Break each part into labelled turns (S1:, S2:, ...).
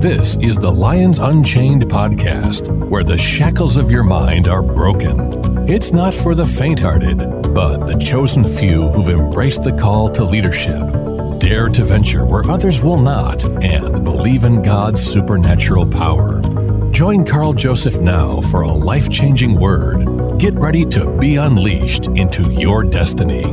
S1: This is the Lions Unchained podcast, where the shackles of your mind are broken. It's not for the faint hearted, but the chosen few who've embraced the call to leadership, dare to venture where others will not, and believe in God's supernatural power. Join Carl Joseph now for a life changing word. Get ready to be unleashed into your destiny.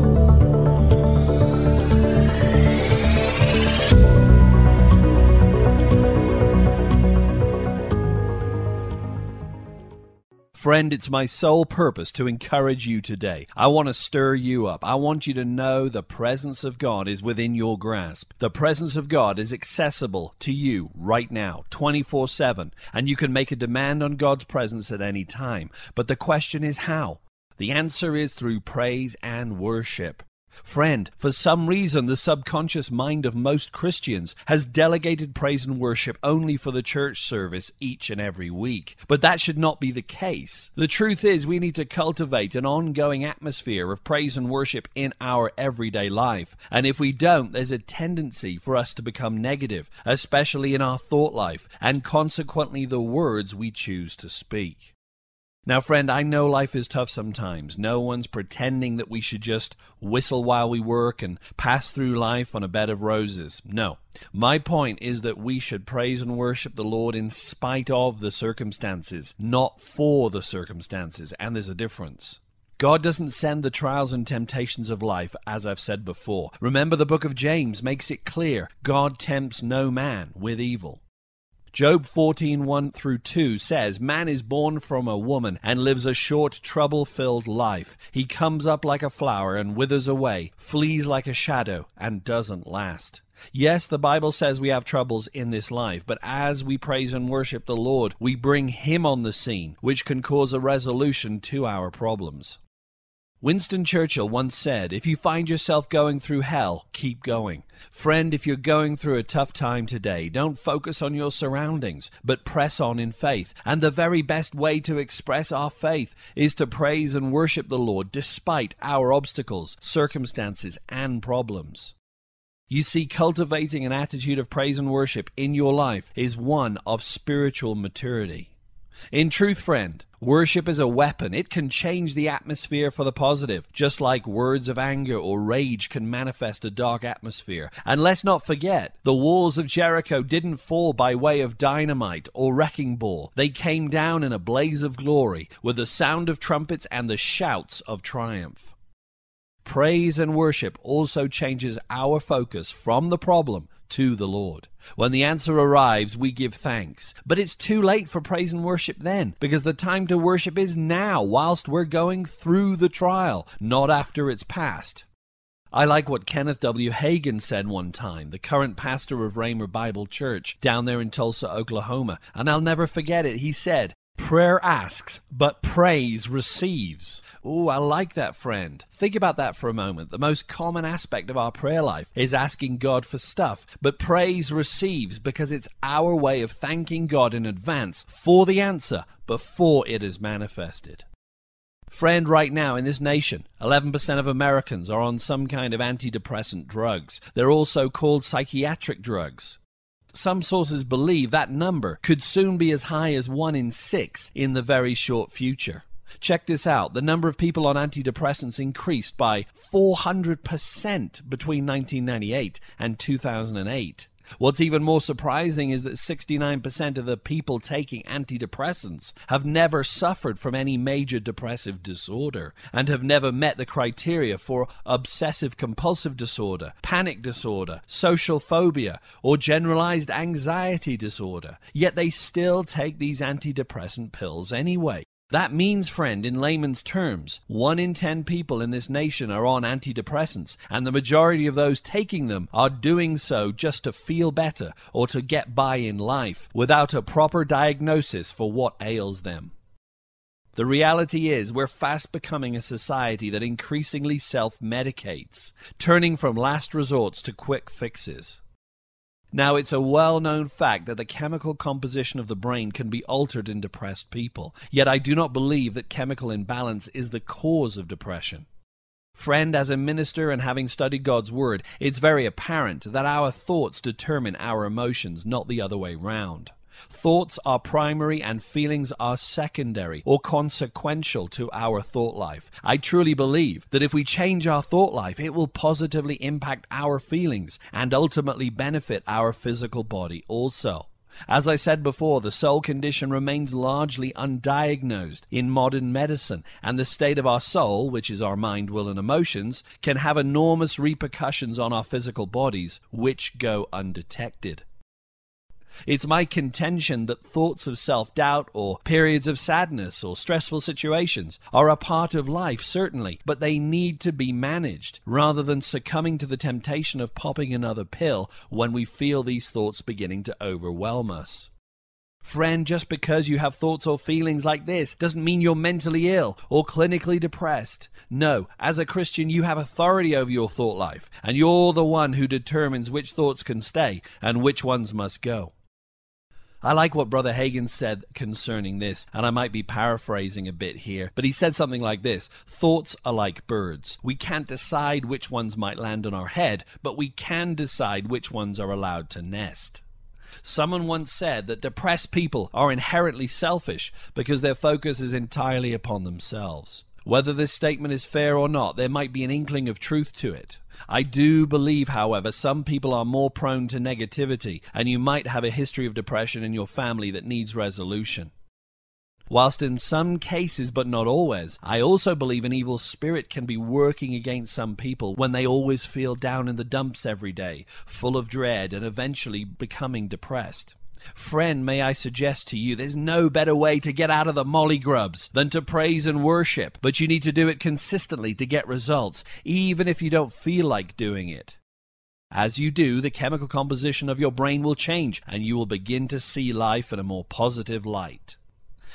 S2: Friend, it's my sole purpose to encourage you today. I want to stir you up. I want you to know the presence of God is within your grasp. The presence of God is accessible to you right now, 24 7, and you can make a demand on God's presence at any time. But the question is how? The answer is through praise and worship. Friend, for some reason, the subconscious mind of most Christians has delegated praise and worship only for the church service each and every week. But that should not be the case. The truth is, we need to cultivate an ongoing atmosphere of praise and worship in our everyday life. And if we don't, there's a tendency for us to become negative, especially in our thought life, and consequently the words we choose to speak. Now, friend, I know life is tough sometimes. No one's pretending that we should just whistle while we work and pass through life on a bed of roses. No. My point is that we should praise and worship the Lord in spite of the circumstances, not for the circumstances. And there's a difference. God doesn't send the trials and temptations of life, as I've said before. Remember, the book of James makes it clear God tempts no man with evil. Job 14, 1 through 2 says, Man is born from a woman and lives a short, trouble filled life. He comes up like a flower and withers away, flees like a shadow, and doesn't last. Yes, the Bible says we have troubles in this life, but as we praise and worship the Lord, we bring Him on the scene, which can cause a resolution to our problems. Winston Churchill once said, If you find yourself going through hell, keep going. Friend, if you're going through a tough time today, don't focus on your surroundings, but press on in faith. And the very best way to express our faith is to praise and worship the Lord despite our obstacles, circumstances, and problems. You see, cultivating an attitude of praise and worship in your life is one of spiritual maturity. In truth, friend, worship is a weapon. It can change the atmosphere for the positive, just like words of anger or rage can manifest a dark atmosphere. And let's not forget, the walls of Jericho didn't fall by way of dynamite or wrecking ball. They came down in a blaze of glory with the sound of trumpets and the shouts of triumph. Praise and worship also changes our focus from the problem to the Lord. When the answer arrives, we give thanks. But it's too late for praise and worship then, because the time to worship is now, whilst we're going through the trial, not after it's passed. I like what Kenneth W. Hagin said one time, the current pastor of Rhema Bible Church down there in Tulsa, Oklahoma, and I'll never forget it. He said, Prayer asks, but praise receives. Oh, I like that, friend. Think about that for a moment. The most common aspect of our prayer life is asking God for stuff, but praise receives because it's our way of thanking God in advance for the answer before it is manifested. Friend, right now in this nation, 11% of Americans are on some kind of antidepressant drugs. They're also called psychiatric drugs. Some sources believe that number could soon be as high as 1 in 6 in the very short future. Check this out. The number of people on antidepressants increased by 400% between 1998 and 2008. What's even more surprising is that 69% of the people taking antidepressants have never suffered from any major depressive disorder and have never met the criteria for obsessive compulsive disorder, panic disorder, social phobia, or generalized anxiety disorder. Yet they still take these antidepressant pills anyway. That means, friend, in layman's terms, one in ten people in this nation are on antidepressants, and the majority of those taking them are doing so just to feel better or to get by in life without a proper diagnosis for what ails them. The reality is, we're fast becoming a society that increasingly self medicates, turning from last resorts to quick fixes. Now, it's a well known fact that the chemical composition of the brain can be altered in depressed people, yet I do not believe that chemical imbalance is the cause of depression. Friend, as a minister and having studied God's Word, it's very apparent that our thoughts determine our emotions, not the other way round. Thoughts are primary and feelings are secondary or consequential to our thought life. I truly believe that if we change our thought life, it will positively impact our feelings and ultimately benefit our physical body also. As I said before, the soul condition remains largely undiagnosed in modern medicine, and the state of our soul, which is our mind, will, and emotions, can have enormous repercussions on our physical bodies, which go undetected. It's my contention that thoughts of self doubt or periods of sadness or stressful situations are a part of life, certainly, but they need to be managed rather than succumbing to the temptation of popping another pill when we feel these thoughts beginning to overwhelm us. Friend, just because you have thoughts or feelings like this doesn't mean you're mentally ill or clinically depressed. No, as a Christian, you have authority over your thought life, and you're the one who determines which thoughts can stay and which ones must go. I like what Brother Hagin said concerning this, and I might be paraphrasing a bit here, but he said something like this Thoughts are like birds. We can't decide which ones might land on our head, but we can decide which ones are allowed to nest. Someone once said that depressed people are inherently selfish because their focus is entirely upon themselves. Whether this statement is fair or not, there might be an inkling of truth to it. I do believe, however, some people are more prone to negativity, and you might have a history of depression in your family that needs resolution. Whilst in some cases, but not always, I also believe an evil spirit can be working against some people when they always feel down in the dumps every day, full of dread, and eventually becoming depressed. Friend, may I suggest to you, there's no better way to get out of the molly grubs than to praise and worship, but you need to do it consistently to get results, even if you don't feel like doing it. As you do, the chemical composition of your brain will change, and you will begin to see life in a more positive light.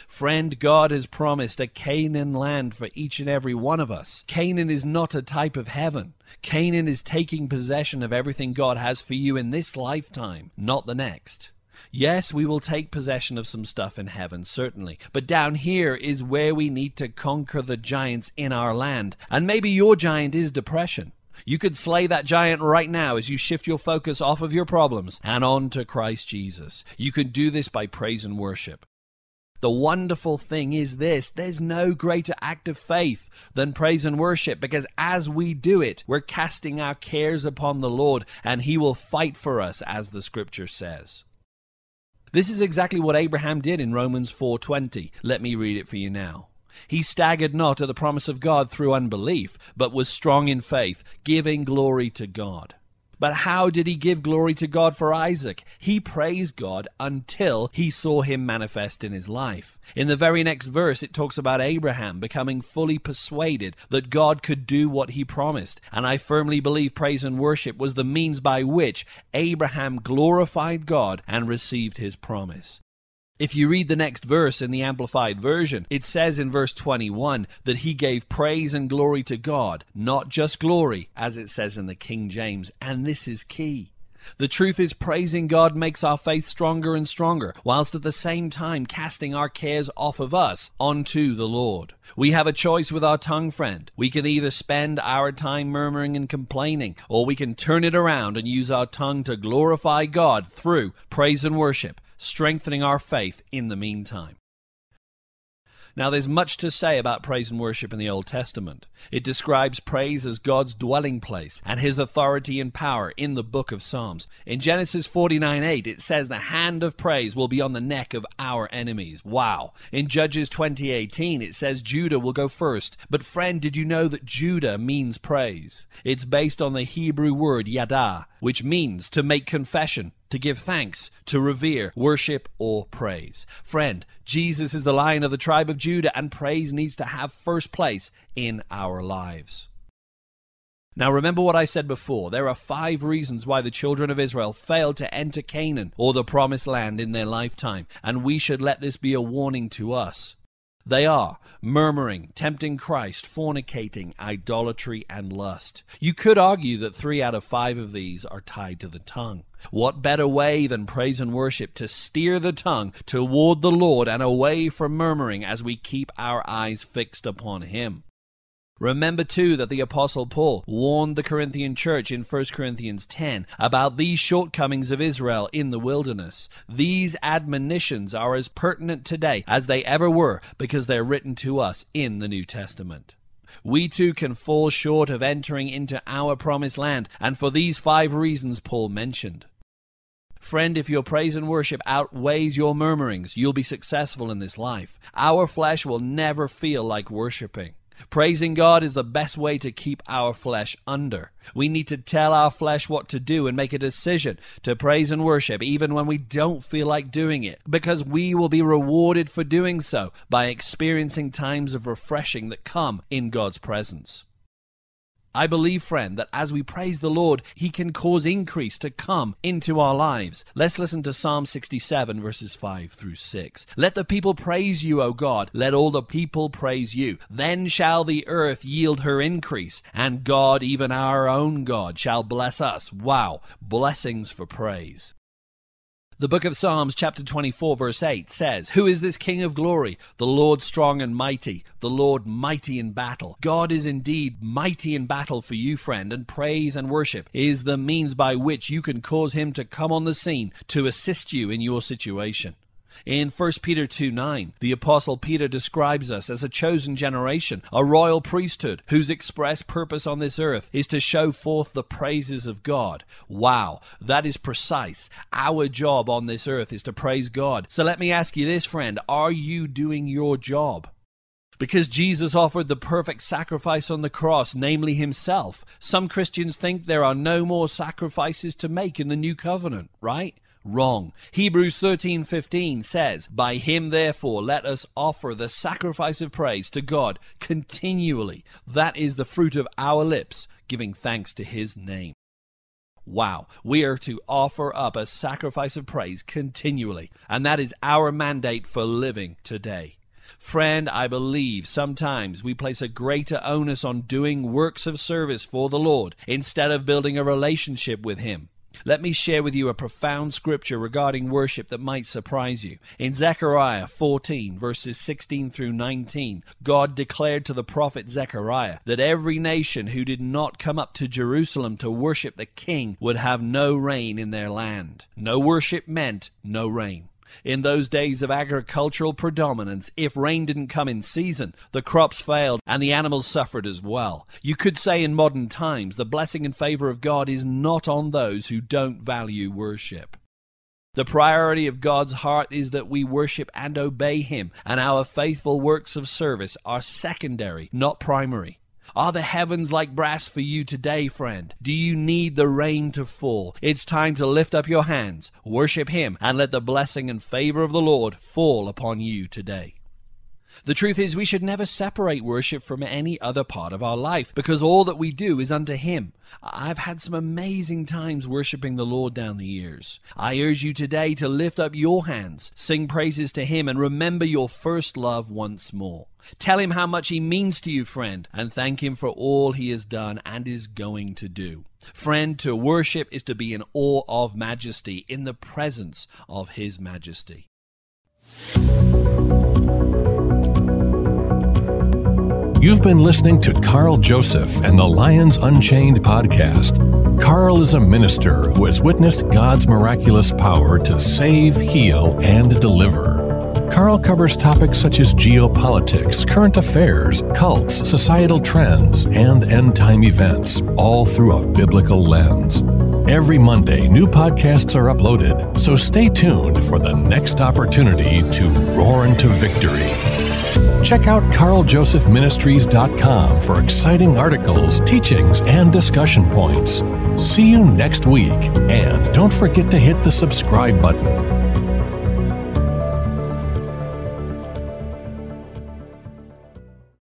S2: Friend, God has promised a Canaan land for each and every one of us. Canaan is not a type of heaven. Canaan is taking possession of everything God has for you in this lifetime, not the next. Yes, we will take possession of some stuff in heaven, certainly. But down here is where we need to conquer the giants in our land. And maybe your giant is depression. You could slay that giant right now as you shift your focus off of your problems and on to Christ Jesus. You can do this by praise and worship. The wonderful thing is this there's no greater act of faith than praise and worship because as we do it, we're casting our cares upon the Lord and He will fight for us, as the scripture says. This is exactly what Abraham did in Romans 4:20. Let me read it for you now. He staggered not at the promise of God through unbelief, but was strong in faith, giving glory to God. But how did he give glory to God for Isaac? He praised God until he saw him manifest in his life. In the very next verse, it talks about Abraham becoming fully persuaded that God could do what he promised. And I firmly believe praise and worship was the means by which Abraham glorified God and received his promise. If you read the next verse in the Amplified Version, it says in verse 21 that he gave praise and glory to God, not just glory, as it says in the King James, and this is key. The truth is, praising God makes our faith stronger and stronger, whilst at the same time casting our cares off of us onto the Lord. We have a choice with our tongue, friend. We can either spend our time murmuring and complaining, or we can turn it around and use our tongue to glorify God through praise and worship strengthening our faith in the meantime. Now, there's much to say about praise and worship in the Old Testament. It describes praise as God's dwelling place and his authority and power in the book of Psalms. In Genesis 49 8, it says, The hand of praise will be on the neck of our enemies. Wow. In Judges 2018, it says Judah will go first. But, friend, did you know that Judah means praise? It's based on the Hebrew word yada, which means to make confession, to give thanks, to revere, worship, or praise. Friend, Jesus is the lion of the tribe of Judah, and praise needs to have first place in our lives. Now, remember what I said before. There are five reasons why the children of Israel failed to enter Canaan or the promised land in their lifetime, and we should let this be a warning to us. They are murmuring, tempting Christ, fornicating, idolatry, and lust. You could argue that three out of five of these are tied to the tongue. What better way than praise and worship to steer the tongue toward the Lord and away from murmuring as we keep our eyes fixed upon Him? Remember too that the apostle Paul warned the Corinthian church in 1 Corinthians 10 about these shortcomings of Israel in the wilderness. These admonitions are as pertinent today as they ever were because they're written to us in the New Testament. We too can fall short of entering into our promised land, and for these five reasons Paul mentioned. Friend, if your praise and worship outweighs your murmurings, you'll be successful in this life. Our flesh will never feel like worshiping. Praising God is the best way to keep our flesh under. We need to tell our flesh what to do and make a decision to praise and worship even when we don't feel like doing it, because we will be rewarded for doing so by experiencing times of refreshing that come in God's presence. I believe, friend, that as we praise the Lord, He can cause increase to come into our lives. Let's listen to Psalm 67, verses 5 through 6. Let the people praise you, O God. Let all the people praise you. Then shall the earth yield her increase, and God, even our own God, shall bless us. Wow, blessings for praise. The book of Psalms, chapter 24, verse 8 says, Who is this King of glory? The Lord strong and mighty, the Lord mighty in battle. God is indeed mighty in battle for you, friend, and praise and worship is the means by which you can cause him to come on the scene to assist you in your situation. In 1 Peter 2 9, the Apostle Peter describes us as a chosen generation, a royal priesthood, whose express purpose on this earth is to show forth the praises of God. Wow, that is precise. Our job on this earth is to praise God. So let me ask you this, friend are you doing your job? because Jesus offered the perfect sacrifice on the cross, namely himself. Some Christians think there are no more sacrifices to make in the new covenant, right? Wrong. Hebrews 13:15 says, "By him therefore let us offer the sacrifice of praise to God continually. That is the fruit of our lips, giving thanks to his name." Wow, we are to offer up a sacrifice of praise continually, and that is our mandate for living today. Friend, I believe sometimes we place a greater onus on doing works of service for the Lord instead of building a relationship with Him. Let me share with you a profound scripture regarding worship that might surprise you. In Zechariah 14, verses 16 through 19, God declared to the prophet Zechariah that every nation who did not come up to Jerusalem to worship the king would have no rain in their land. No worship meant no rain. In those days of agricultural predominance, if rain didn't come in season, the crops failed and the animals suffered as well. You could say in modern times, the blessing and favor of God is not on those who don't value worship. The priority of God's heart is that we worship and obey Him, and our faithful works of service are secondary, not primary. Are the heavens like brass for you today, friend? Do you need the rain to fall? It's time to lift up your hands, worship Him, and let the blessing and favor of the Lord fall upon you today. The truth is, we should never separate worship from any other part of our life because all that we do is unto Him. I've had some amazing times worshiping the Lord down the years. I urge you today to lift up your hands, sing praises to Him, and remember your first love once more. Tell Him how much He means to you, friend, and thank Him for all He has done and is going to do. Friend, to worship is to be in awe of majesty, in the presence of His majesty.
S1: You've been listening to Carl Joseph and the Lions Unchained podcast. Carl is a minister who has witnessed God's miraculous power to save, heal, and deliver. Carl covers topics such as geopolitics, current affairs, cults, societal trends, and end time events, all through a biblical lens. Every Monday, new podcasts are uploaded, so stay tuned for the next opportunity to roar into victory. Check out carljosephministries.com for exciting articles, teachings, and discussion points. See you next week, and don't forget to hit the subscribe button.